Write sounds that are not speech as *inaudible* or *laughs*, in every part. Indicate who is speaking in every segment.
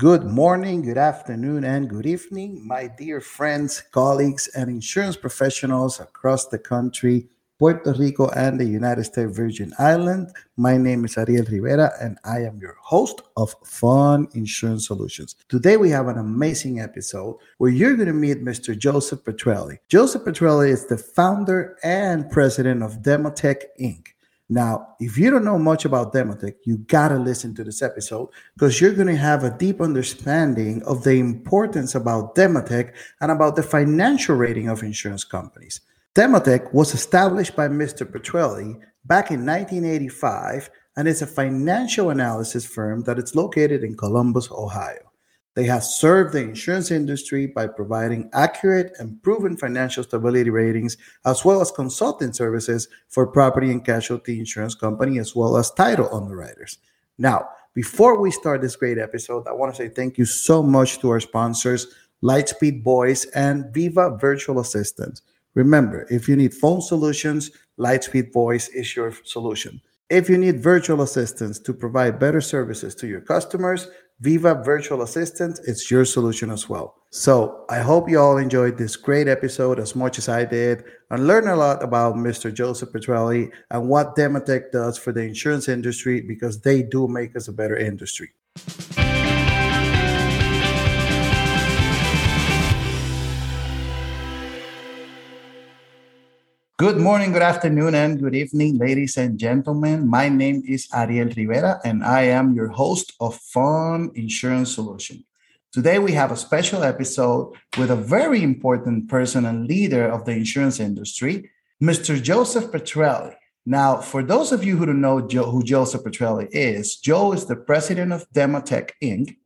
Speaker 1: Good morning, good afternoon, and good evening, my dear friends, colleagues, and insurance professionals across the country, Puerto Rico, and the United States Virgin Islands. My name is Ariel Rivera, and I am your host of Fun Insurance Solutions. Today, we have an amazing episode where you're going to meet Mr. Joseph Petrelli. Joseph Petrelli is the founder and president of Demotech Inc. Now, if you don't know much about Demotech, you gotta listen to this episode because you're gonna have a deep understanding of the importance about Demotech and about the financial rating of insurance companies. Demotech was established by Mr. Petrelli back in 1985 and is a financial analysis firm that is located in Columbus, Ohio. They have served the insurance industry by providing accurate and proven financial stability ratings, as well as consulting services for property and casualty insurance company, as well as title underwriters. Now, before we start this great episode, I want to say thank you so much to our sponsors, Lightspeed Voice and Viva Virtual Assistant. Remember, if you need phone solutions, Lightspeed Voice is your solution. If you need virtual assistants to provide better services to your customers, Viva Virtual Assistant it's your solution as well. So I hope you all enjoyed this great episode as much as I did and learned a lot about Mr. Joseph Petrelli and what Demotech does for the insurance industry because they do make us a better industry. Good morning, good afternoon, and good evening, ladies and gentlemen. My name is Ariel Rivera, and I am your host of Fun Insurance Solution. Today, we have a special episode with a very important person and leader of the insurance industry, Mr. Joseph Petrelli. Now, for those of you who don't know Joe, who Joseph Petrelli is, Joe is the president of Demotech Inc.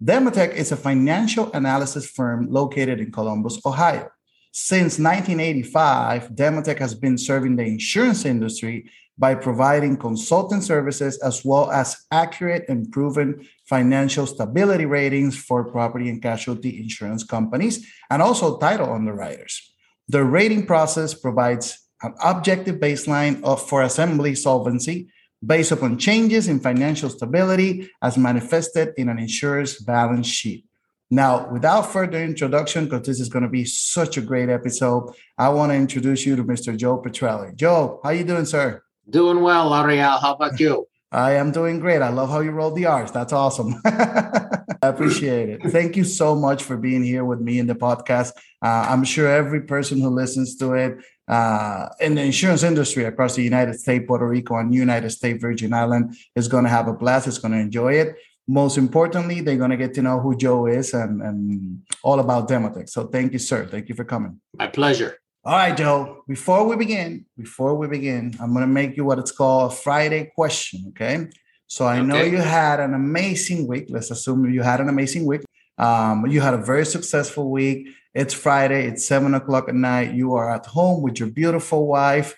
Speaker 1: Demotech is a financial analysis firm located in Columbus, Ohio. Since 1985, Demotech has been serving the insurance industry by providing consulting services as well as accurate and proven financial stability ratings for property and casualty insurance companies and also title underwriters. The rating process provides an objective baseline of, for assembly solvency based upon changes in financial stability as manifested in an insurer's balance sheet. Now, without further introduction, because this is going to be such a great episode, I want to introduce you to Mr. Joe Petrelli. Joe, how you doing, sir?
Speaker 2: Doing well, Ariel. How about you?
Speaker 1: I am doing great. I love how you rolled the R's. That's awesome. *laughs* I appreciate it. Thank you so much for being here with me in the podcast. Uh, I'm sure every person who listens to it uh, in the insurance industry across the United States, Puerto Rico, and United States Virgin Island is going to have a blast. It's going to enjoy it most importantly, they're going to get to know who Joe is and, and all about Demotech. So thank you, sir. Thank you for coming.
Speaker 2: My pleasure.
Speaker 1: All right, Joe. Before we begin, before we begin, I'm going to make you what it's called a Friday question. Okay. So I okay. know you had an amazing week. Let's assume you had an amazing week. Um, you had a very successful week. It's Friday. It's seven o'clock at night. You are at home with your beautiful wife.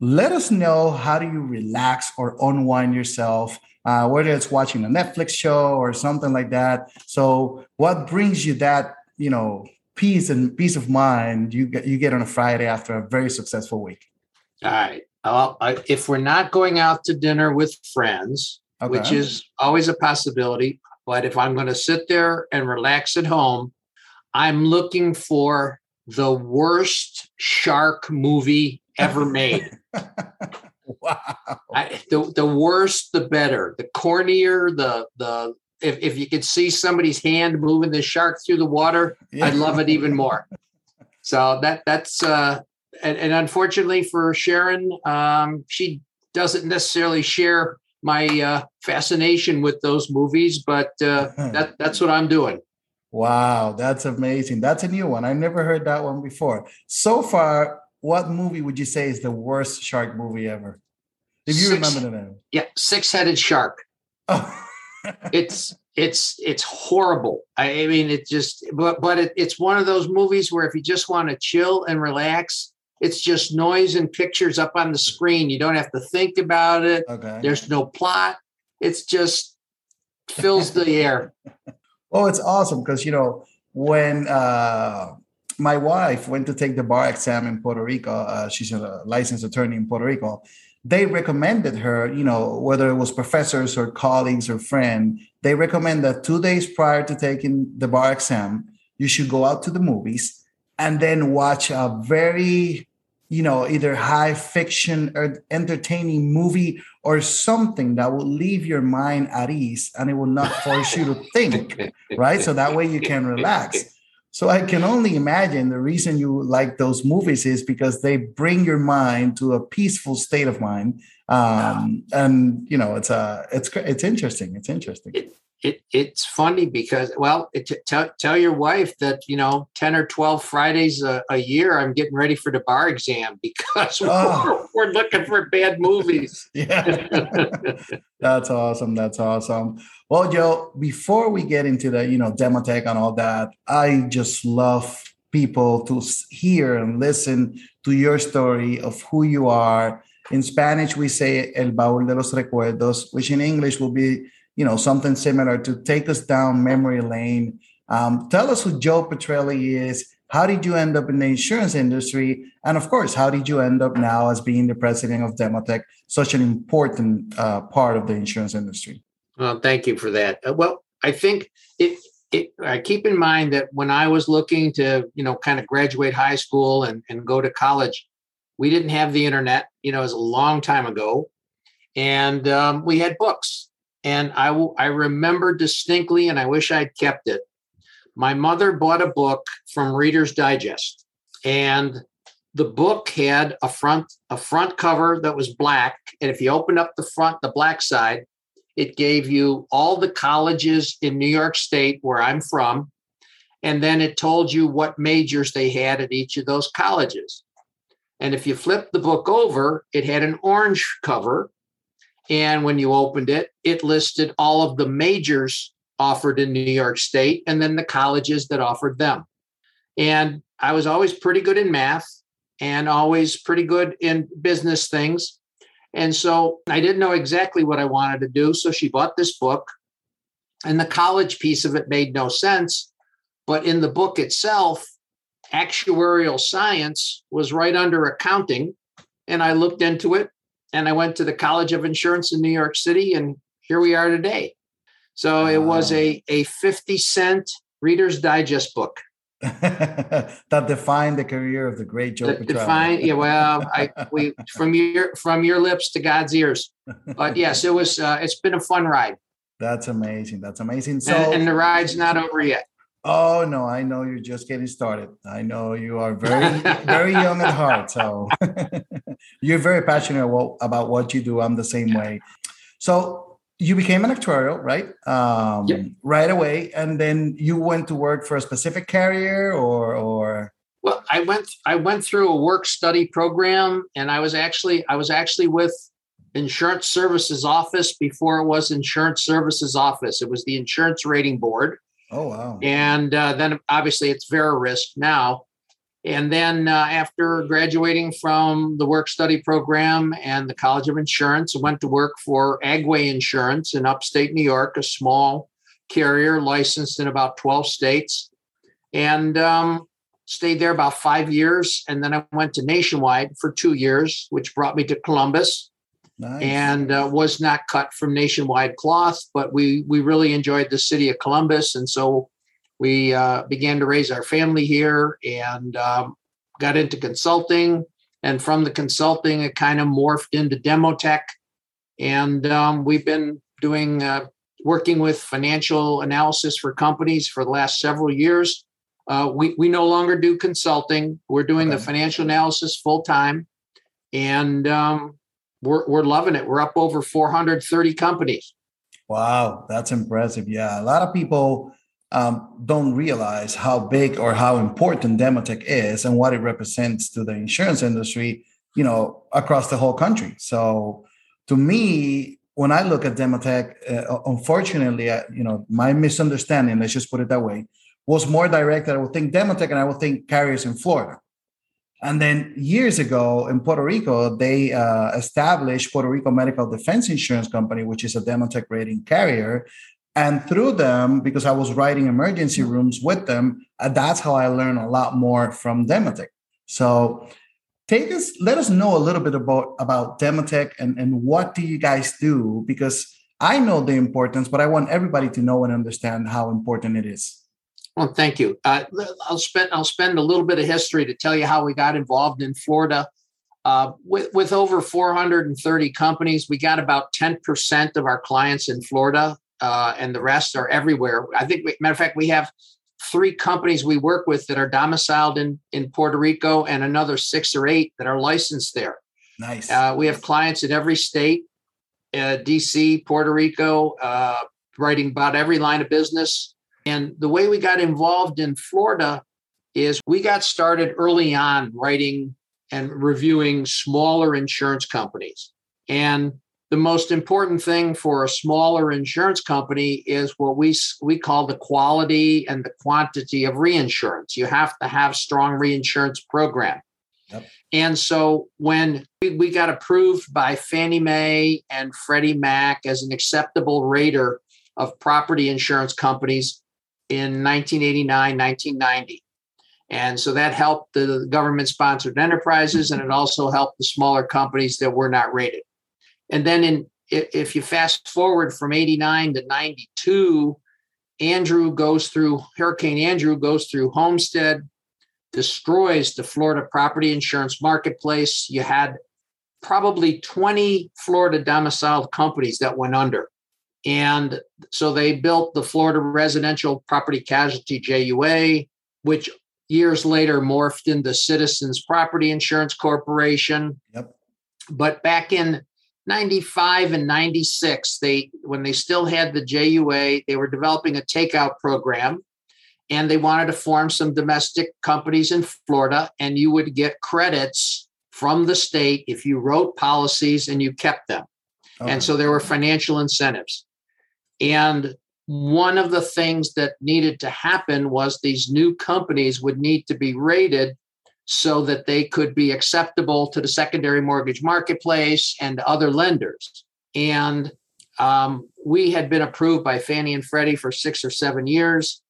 Speaker 1: Let us know how do you relax or unwind yourself uh, whether it's watching a Netflix show or something like that. So, what brings you that, you know, peace and peace of mind you get you get on a Friday after a very successful week?
Speaker 2: All right. Well, I, if we're not going out to dinner with friends, okay. which is always a possibility, but if I'm going to sit there and relax at home, I'm looking for the worst shark movie ever made. *laughs* *laughs* Wow. I, the the worse, the better. The cornier, the the if, if you could see somebody's hand moving the shark through the water, yeah. I'd love it even more. *laughs* So that that's uh and, and unfortunately for Sharon, um, she doesn't necessarily share my uh, fascination with those movies, but uh, *laughs* that that's what I'm doing.
Speaker 1: Wow, that's amazing. That's a new one. I never heard that one before. So far, what movie would you say is the worst shark movie ever? If you Six, remember the name.
Speaker 2: Yeah, six-headed shark. Oh. *laughs* it's it's it's horrible. I, I, mean, it just but but it, it's one of those movies where if you just want to chill and relax, it's just noise and pictures up on the screen. You don't have to think about it. Okay. There's no plot. It's just fills the air. *laughs*
Speaker 1: Oh, it's awesome because you know when uh my wife went to take the bar exam in Puerto Rico. Uh, she's a licensed attorney in Puerto Rico. they recommended her, you know, whether it was professors or colleagues or friend, they recommend that two days prior to taking the bar exam, you should go out to the movies and then watch a very, you know, either high fiction or entertaining movie or something that will leave your mind at ease and it will not force you to think, *laughs* right? So that way you can relax. So I can only imagine the reason you like those movies is because they bring your mind to a peaceful state of mind. Um, and you know, it's a uh, it's it's interesting. It's interesting.
Speaker 2: It, it it's funny because well it, tell, tell your wife that you know 10 or 12 fridays a, a year i'm getting ready for the bar exam *laughs* because oh. we're, ah. we're, looking for bad movies. *laughs*
Speaker 1: Yeah. *laughs* That's awesome. That's awesome. Well joe before we get into the you know demotech and all that i just love people to hear and listen to your story of who you are. In spanish we say el baúl de los recuerdos which in english will be you know, something similar to take us down memory lane. Um, tell us who Joe Petrelli is. How did you end up in the insurance industry? And of course, how did you end up now as being the president of Demotech, such an important uh, part of the insurance industry?
Speaker 2: Well, thank you for that. Uh, well, I think it, it, I keep in mind that when I was looking to, you know, kind of graduate high school and, and go to college, we didn't have the internet. You know, was a long time ago, and um, we had books. And I, I remember distinctly, and I wish I'd kept it. My mother bought a book from Reader's Digest, and the book had a front a front cover that was black. And if you opened up the front, the black side, it gave you all the colleges in New York State where I'm from, and then it told you what majors they had at each of those colleges. And if you flipped the book over, it had an orange cover and when you opened it, it listed all of the majors offered in New York State and then the colleges that offered them. And I was always pretty good in math and always pretty good in business things. And so I didn't know exactly what I wanted to do. So she bought this book, and the college piece of it made no sense. But in the book itself, actuarial science was right under accounting. And I looked into it and I went to the College of Insurance in New York City, and here we are today. So it was a, a 50 cent Reader's Digest book. *laughs*
Speaker 1: that defined the career of the great Joe Petrelli.
Speaker 2: Define, yeah. Well, I *laughs* we from your from your lips to God's ears. But *laughs* yes, it was. Uh, it's been a fun ride.
Speaker 1: That's amazing. That's amazing. So,
Speaker 2: and, and the ride's not over yet.
Speaker 1: Oh no, I know you're just getting started. I know you are very, very young at heart. So *laughs* you're very passionate about what you do. I'm the same way. So you became an actuarial, right? Um, yep. Right away, and then you went to work for a specific carrier, or or.
Speaker 2: Well, I went. I went through a work study program, and I was actually I was actually with Insurance Services Office before it was Insurance Services Office. It was the Insurance Rating Board
Speaker 1: Oh, wow.
Speaker 2: And uh, then obviously it's Verisk now. And then uh, after graduating from the work study program and the College of Insurance, I went to work for Agway Insurance in upstate New York, a small carrier licensed in about 12 states. And um, stayed there about five years. And then I went to Nationwide for two years, which brought me to Columbus nice. and uh, was not cut from nationwide cloth. But we we really enjoyed the city of Columbus, and so we uh, began to raise our family here and um, got into consulting. And from the consulting, it kind of morphed into Demotech, and um, we've been doing uh, working with financial analysis for companies for the last several years. Uh, we, we no longer do consulting. We're doing okay. the financial analysis full time. And um, we're, we're loving it. We're up over 430 companies.
Speaker 1: Wow, that's impressive. Yeah, a lot of people um, don't realize how big or how important Demotech is and what it represents to the insurance industry, you know, across the whole country. So, to me, when I look at Demotech, uh, unfortunately, uh, you know, my misunderstanding, let's just put it that way, was more direct. I would think Demotech and I would think carriers in Florida. And then years ago in Puerto Rico, they uh, established Puerto Rico Medical Defense Insurance Company, which is a Demotech rating carrier. And through them, because I was writing emergency rooms with them, uh, that's how I learned a lot more from Demotech. So take us, let us know a little bit about about Demotech and and what do you guys do because I know the importance, but I want everybody to know and understand how important it is.
Speaker 2: Well, thank you. Uh, I'll spend I'll spend a little bit of history to tell you how we got involved in Florida. Uh, with, with over 430 companies, we got about 10% of our clients in Florida, uh, and the rest are everywhere. I think, matter of fact, we have three companies we work with that are domiciled in, in Puerto Rico, and another six or eight that are licensed there.
Speaker 1: Nice.
Speaker 2: Uh, we have clients in every state, uh, DC, Puerto Rico, uh, writing about every line of business. And the way we got involved in Florida is we got started early on writing and reviewing smaller insurance companies. And the most important thing for a smaller insurance company is what we we call the quality and the quantity of reinsurance. You have to have strong reinsurance program. Yep. And so when we, we got approved by Fannie Mae and Freddie Mac as an acceptable rater of property insurance companies in 1989, 1990. And so that helped the government sponsored enterprises and it also helped the smaller companies that were not rated. And then in if you fast forward from 89 to 92, Andrew goes through Hurricane Andrew goes through Homestead, destroys the Florida property insurance marketplace. You had probably 20 Florida domiciled companies that went under. And so they built the Florida Residential Property Casualty JUA, which years later morphed into Citizens Property Insurance Corporation.
Speaker 1: Yep.
Speaker 2: But back in 95 and 96, they when they still had the JUA, they were developing a takeout program and they wanted to form some domestic companies in Florida and you would get credits from the state if you wrote policies and you kept them. Okay. And so there were financial incentives. And one of the things that needed to happen was these new companies would need to be rated so that they could be acceptable to the secondary mortgage marketplace and other lenders. And um, we had been approved by Fannie and Freddie for six or seven years.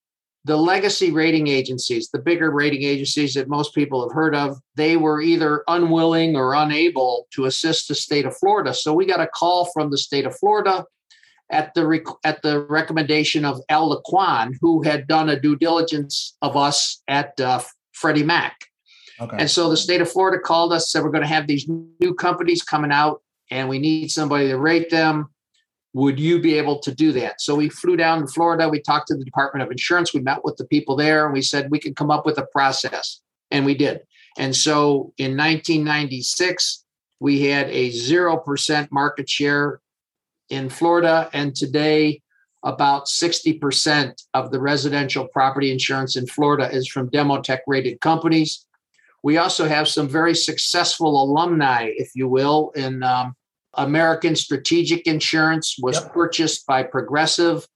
Speaker 2: The legacy rating agencies, the bigger rating agencies that most people have heard of, they were either unwilling or unable to assist the state of Florida. So we got a call from the state of Florida at the rec- at the recommendation of Al Laquan, who had done a due diligence of us at uh, Freddie Mac. Okay. And so the state of Florida called us, said we're going to have these new companies coming out, and we need somebody to rate them. Would you be able to do that? So we flew down to Florida. We talked to the Department of Insurance. We met with the people there, and we said we could come up with a process, and we did. And so in 1996, we had a zero percent market share in Florida, and today about 60% of the residential property insurance in Florida is from Demotech rated companies. We also have some very successful alumni, if you will, in um, American Strategic Insurance was yep. purchased by Progressive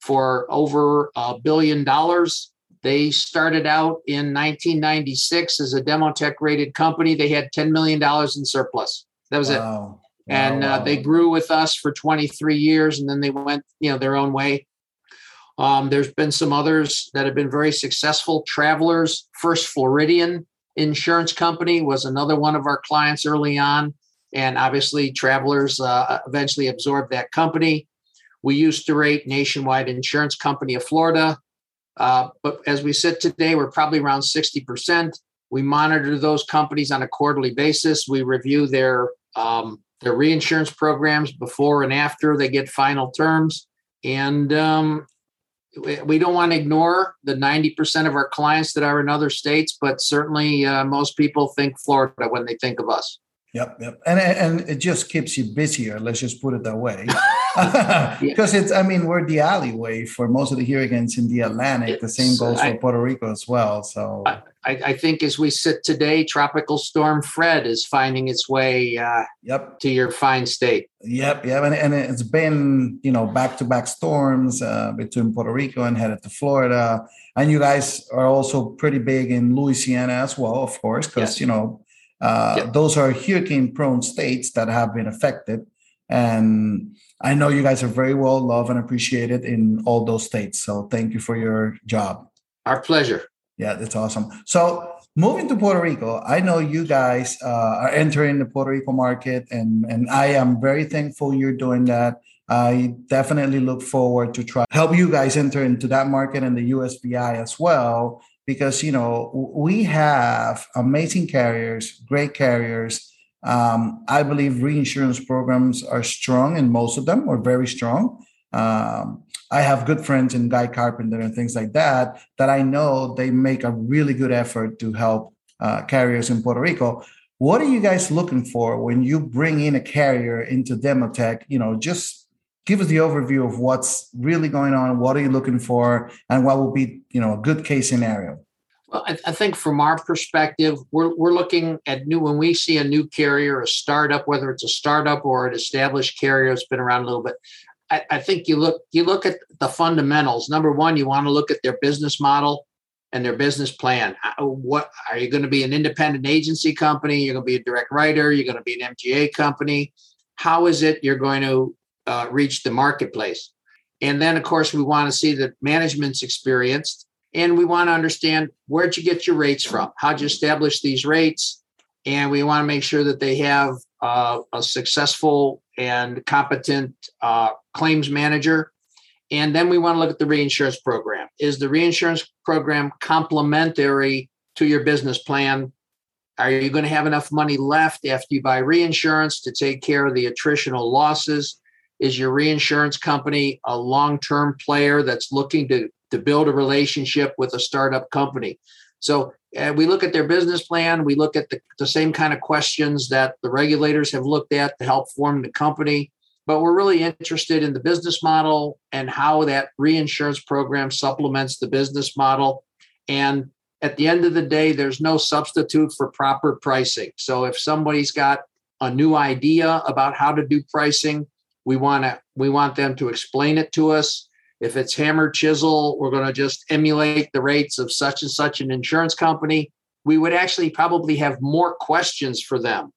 Speaker 2: for over a billion dollars. They started out in 1996 as a Demotech rated company. They had $10 million in surplus. That was wow. it and wow. uh, they grew with us for 23 years and then they went you know their own way. Um, there's been some others that have been very successful. Travelers first floridian insurance company was another one of our clients early on. And obviously travelers uh, eventually absorbed that company. We used to rate nationwide insurance company of florida. Uh, but as we sit today we're probably around 60% we monitor those companies on a quarterly basis. We review their um, their reinsurance programs before and after they get final terms. And um, we don't want to ignore the 90% of our clients that are in other states, but certainly uh, most people think Florida when they think of us.
Speaker 1: Yep, yep, and and it just keeps you busier. Let's just put it that way, *laughs* because it's. I mean, we're the alleyway for most of the hurricanes in the Atlantic. It's, the same goes I, for Puerto Rico as well. So
Speaker 2: I, I, think as we sit today, Tropical Storm Fred is finding its way. Uh,
Speaker 1: yep.
Speaker 2: To your fine state.
Speaker 1: Yep, yep, and, and it's been you know back to back storms uh, between Puerto Rico and headed to Florida, and you guys are also pretty big in Louisiana as well, of course, because yes. you know uh, Those are hurricane prone states that have been affected. And I know you guys are very well loved and appreciated in all those states. So thank you for your job.
Speaker 2: Our pleasure.
Speaker 1: Yeah, that's awesome. So moving to Puerto Rico, I know you guys uh, are entering the Puerto Rico market, and and I am very thankful you're doing that. I definitely look forward to try help you guys enter into that market and the USVI as well, because you know we have amazing carriers, great carriers. Um, I believe reinsurance programs are strong, and most of them are very strong. Um, I have good friends in Guy Carpenter and things like that that I know they make a really good effort to help uh, carriers in Puerto Rico. What are you guys looking for when you bring in a carrier into Demotech? You know, just give us the overview of what's really going on. What are you looking for, and what will be you know a good case scenario?
Speaker 2: Well, I, I, think from our perspective, we're, we're looking at new when we see a new carrier, a startup, whether it's a startup or an established carrier that's been around a little bit. I, I think you look you look at the fundamentals. Number one, you want to look at their business model and their business plan. Uh, what are you going to be an independent agency company? You're going to be a direct writer. You're going to be an MGA company. How is it you're going to uh, reach the marketplace? And then, of course, we want to see that management's experienced, and we want to understand where'd you get your rates from? How'd you establish these rates? And we want to make sure that they have uh, a successful and competent uh, claims manager. And then we want to look at the reinsurance program. Is the reinsurance program complementary to your business plan? Are you going to have enough money left after you buy reinsurance to take care of the attritional losses? Is your reinsurance company a long term player that's looking to, to build a relationship with a startup company? So uh, we look at their business plan. We look at the, the same kind of questions that the regulators have looked at to help form the company but we're really interested in the business model and how that reinsurance program supplements the business model. And at the end of the day, there's no substitute for proper pricing. So if somebody's got a new idea about how to do pricing, we want to we want them to explain it to us. If it's hammer chisel, we're going to just emulate the rates of such and such an insurance company. We would actually probably have more questions for them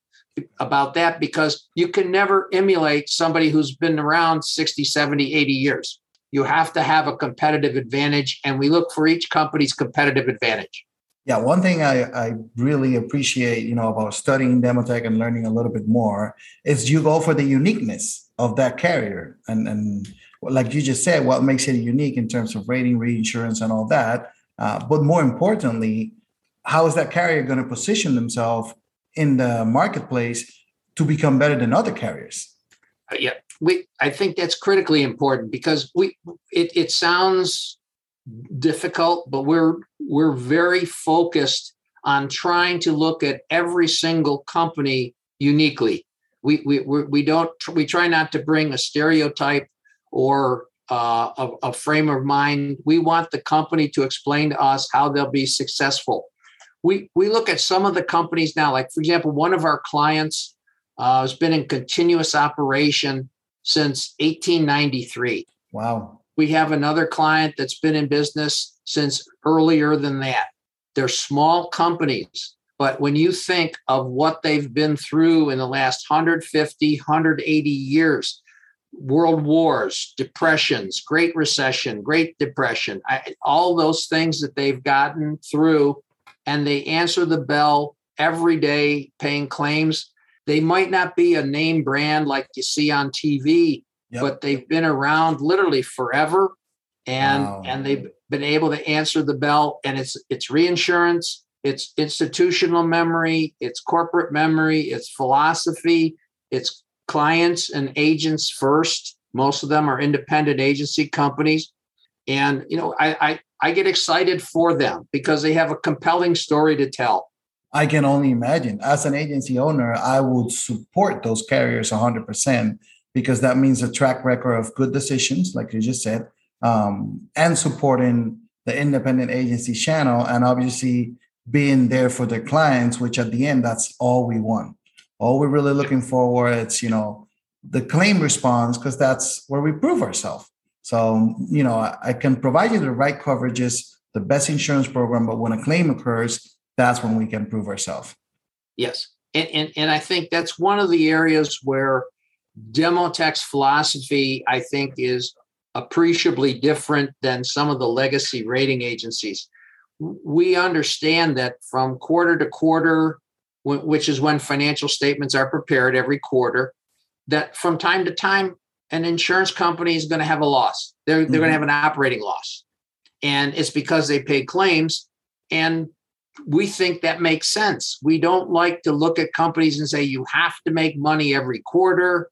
Speaker 2: about that because you can never emulate somebody who's been around 60, 70, 80 years. You have to have a competitive advantage, and we look for each company's competitive advantage.
Speaker 1: Yeah, one thing I, I really appreciate, you know, about studying Demotech and learning a little bit more is you go for the uniqueness of that carrier. And, and like you just said, what makes it unique in terms of rating, reinsurance, and all that. Uh, but more importantly, how is that carrier going to position themselves in the marketplace to become better than other carriers.
Speaker 2: Uh, yeah, we. I think that's critically important because we. It, it sounds difficult, but we're we're very focused on trying to look at every single company uniquely. We we we don't we try not to bring a stereotype or uh, a, a frame of mind. We want the company to explain to us how they'll be successful we we look at some of the companies now like for example one of our clients uh, has been in continuous operation since 1893
Speaker 1: wow
Speaker 2: we have another client that's been in business since earlier than that they're small companies but when you think of what they've been through in the last 150 180 years world wars depressions great recession great depression I, all those things that they've gotten through and they answer the bell every day paying claims. They might not be a name brand like you see on TV, yep. but they've been around literally forever and wow. and they've been able to answer the bell and it's it's reinsurance, it's institutional memory, it's corporate memory, it's philosophy, it's clients and agents first. Most of them are independent agency companies. And you know, I, I I get excited for them because they have a compelling story to tell.
Speaker 1: I can only imagine. As an agency owner, I would support those carriers 100% because that means a track record of good decisions, like you just said, um, and supporting the independent agency channel and obviously being there for their clients, which at the end, that's all we want. All we're really looking for, is, you know, the claim response, because that's where we prove ourselves. So, you know, I, can provide you the right coverages, the best insurance program, but when a claim occurs, that's when we can prove ourselves.
Speaker 2: Yes. And, and, and I think that's one of the areas where Demotech's philosophy, I think, is appreciably different than some of the legacy rating agencies. we understand that from quarter to quarter, which is when financial statements are prepared every quarter, that from time to time, an insurance company is going to have a loss. They're, they're mm-hmm. going to have an operating loss. And it's because they paid claims. And we think that makes sense. We don't like to look at companies and say, you have to make money every quarter.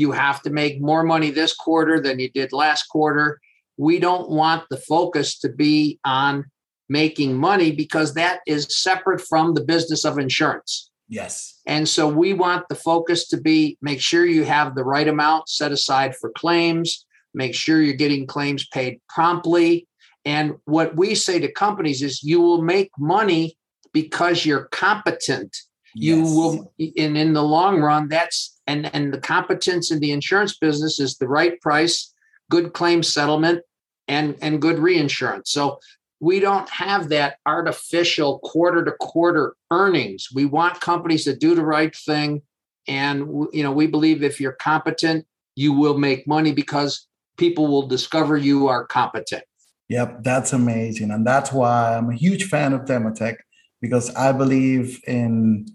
Speaker 2: You have to make more money this quarter than you did last quarter. We don't want the focus to be on making money because that is separate from the business of insurance.
Speaker 1: Yes.
Speaker 2: And so we want the focus to be make sure you have the right amount set aside for claims, make sure you're getting claims paid promptly. And what we say to companies is you will make money because you're competent. Yes. You will and in the long run that's and and the competence in the insurance business is the right price, good claim settlement and and good reinsurance. So we don't have that artificial quarter to quarter earnings. We want companies that do the right thing. And you know, we believe if you're competent, you will make money because people will discover you are competent.
Speaker 1: Yep, that's amazing. And that's why I'm a huge fan of Demotech because I believe in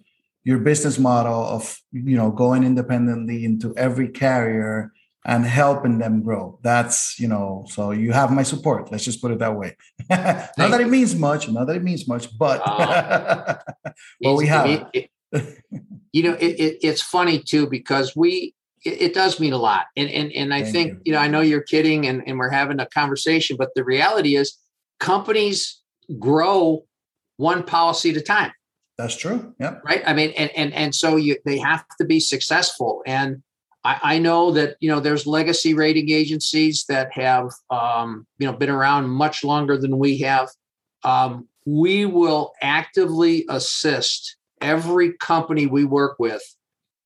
Speaker 1: your business model of you know going independently into every carrier and helping them grow. That's, you know, so you have my support. Let's just put it that way. *laughs* not that it means much, not that it means much, but uh, *laughs* well, we have. It,
Speaker 2: it, you know, it, it's funny too because we it, does mean a lot, and and and I Thank think you. you know I know you're kidding, and and we're having a conversation, but the reality is companies grow one policy at a time.
Speaker 1: That's true. Yeah.
Speaker 2: Right. I mean, and and and so you they have to be successful, and I, I know that you know there's legacy rating agencies that have um, you know been around much longer than we have. Um, we will actively assist every company we work with.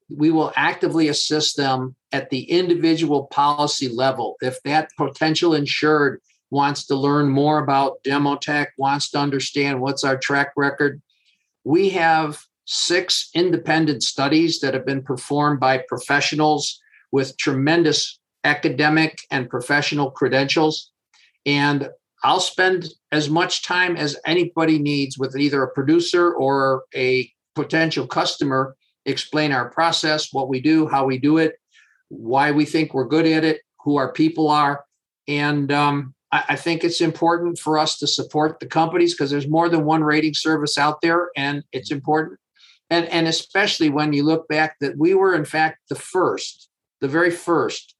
Speaker 2: We will actively assist them at the individual policy level. If that potential insured wants to learn more about Demotech, wants to understand what's our track record, we have six independent studies that have been performed by professionals with tremendous academic and professional credentials. And I'll spend as much time as anybody needs with either a producer or a potential customer explain our process, what we do, how we do it, why we think we're good at it, who our people are. And um, I, I think it's important for us to support the companies because there's more than one rating service out there, and it's important. And and especially when you look back that we were in fact the first the very first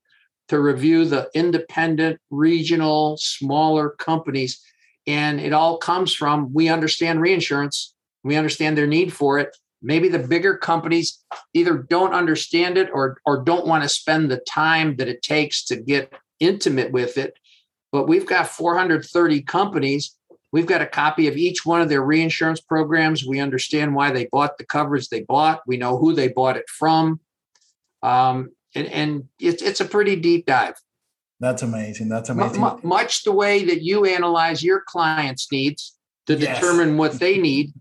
Speaker 2: to review the independent regional smaller companies. And it all comes from we understand reinsurance. We understand their need for it. Maybe the bigger companies either don't understand it or or don't want to spend the time that it takes to get intimate with it but we've got 430 companies We've got a copy of each one of their reinsurance programs. We understand why they bought the coverage they bought. We know who they bought it from. Um, and, and it's, it's a pretty deep dive.
Speaker 1: That's amazing. That's amazing. M-
Speaker 2: much the way that you analyze your clients' needs to yes. determine what they need,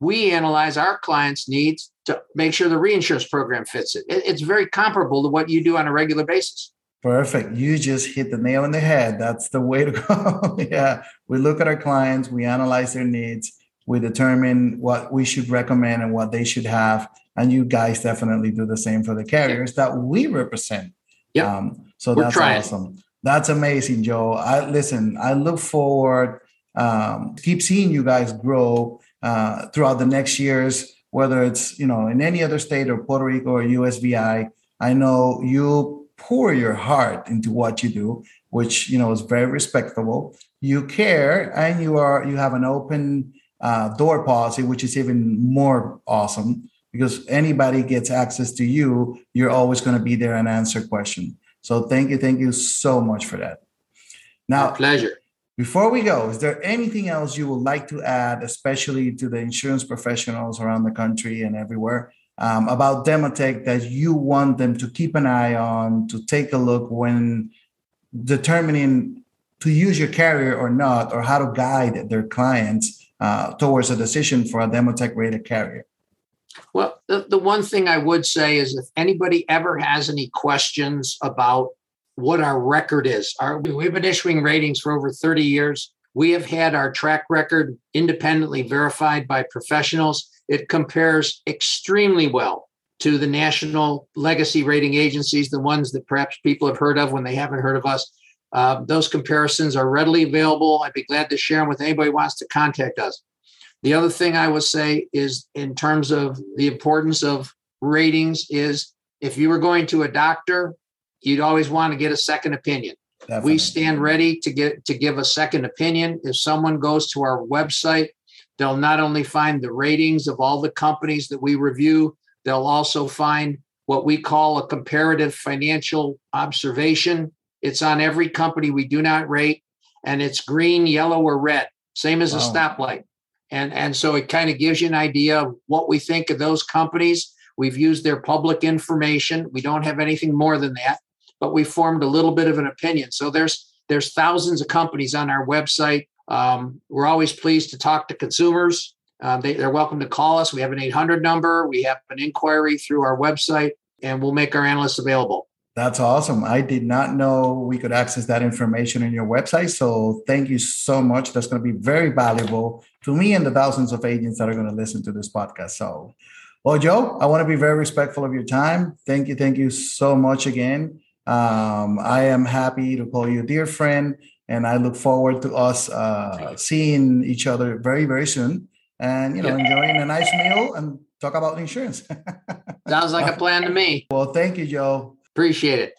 Speaker 2: we analyze our clients' needs to make sure the reinsurance program fits it. it. It's very comparable to what you do on a regular basis.
Speaker 1: Perfect. You just hit the nail on the head. That's the way to go. *laughs* yeah. We look at our clients, we analyze their needs, we determine what we should recommend and what they should have. And you guys definitely do the same for the carriers that we represent.
Speaker 2: Yeah. Um,
Speaker 1: so We're that's trying. awesome. That's amazing, Joe. I listen, I look forward um, keep seeing you guys grow uh, throughout the next years, whether it's you know in any other state or Puerto Rico or USVI. I know you pour your heart into what you do, which you know is very respectable. You care, and you are you have an open uh, door policy, which is even more awesome because anybody gets access to you. You're always going to be there and answer questions. So thank you, thank you so much for that.
Speaker 2: Now, My pleasure.
Speaker 1: Before we go, is there anything else you would like to add, especially to the insurance professionals around the country and everywhere, um, about Demotech that you want them to keep an eye on, to take a look when determining to use your carrier or not, or how to guide their clients uh, towards a decision for a Demotech rated carrier?
Speaker 2: Well, the, the one thing I would say is if anybody ever has any questions about what our record is, our, we've been issuing ratings for over 30 years. We have had our track record independently verified by professionals. It compares extremely well to the national legacy rating agencies, the ones that perhaps people have heard of when they haven't heard of us. Uh, those comparisons are readily available. I'd be glad to share them with anybody who wants to contact us. The other thing I would say is, in terms of the importance of ratings, is if you were going to a doctor, you'd always want to get a second opinion. Definitely. We stand ready to get to give a second opinion. If someone goes to our website, they'll not only find the ratings of all the companies that we review, they'll also find what we call a comparative financial observation. It's on every company we do not rate, and it's green, yellow, or red, same as wow. a stoplight. And, and so it kind of gives you an idea of what we think of those companies. We've used their public information. We don't have anything more than that but we formed a little bit of an opinion. So there's there's thousands of companies on our website. Um, we're always pleased to talk to consumers. Um, they, they're welcome to call us. We have an 800 number. We have an inquiry through our website, and we'll make our analysts available.
Speaker 1: That's awesome. I did not know we could access that information in your website. So thank you so much. That's going to be very valuable to me and the thousands of agents that are going to listen to this podcast. So, well, Joe, I want to be very respectful of your time. Thank you. Thank you so much again. Um, I am happy to call you a dear friend, and I look forward to us uh, seeing each other very, very soon. And you know, enjoying a nice meal and talk about insurance. *laughs*
Speaker 2: Sounds like a plan to me.
Speaker 1: Well, thank you, Joe.
Speaker 2: Appreciate it.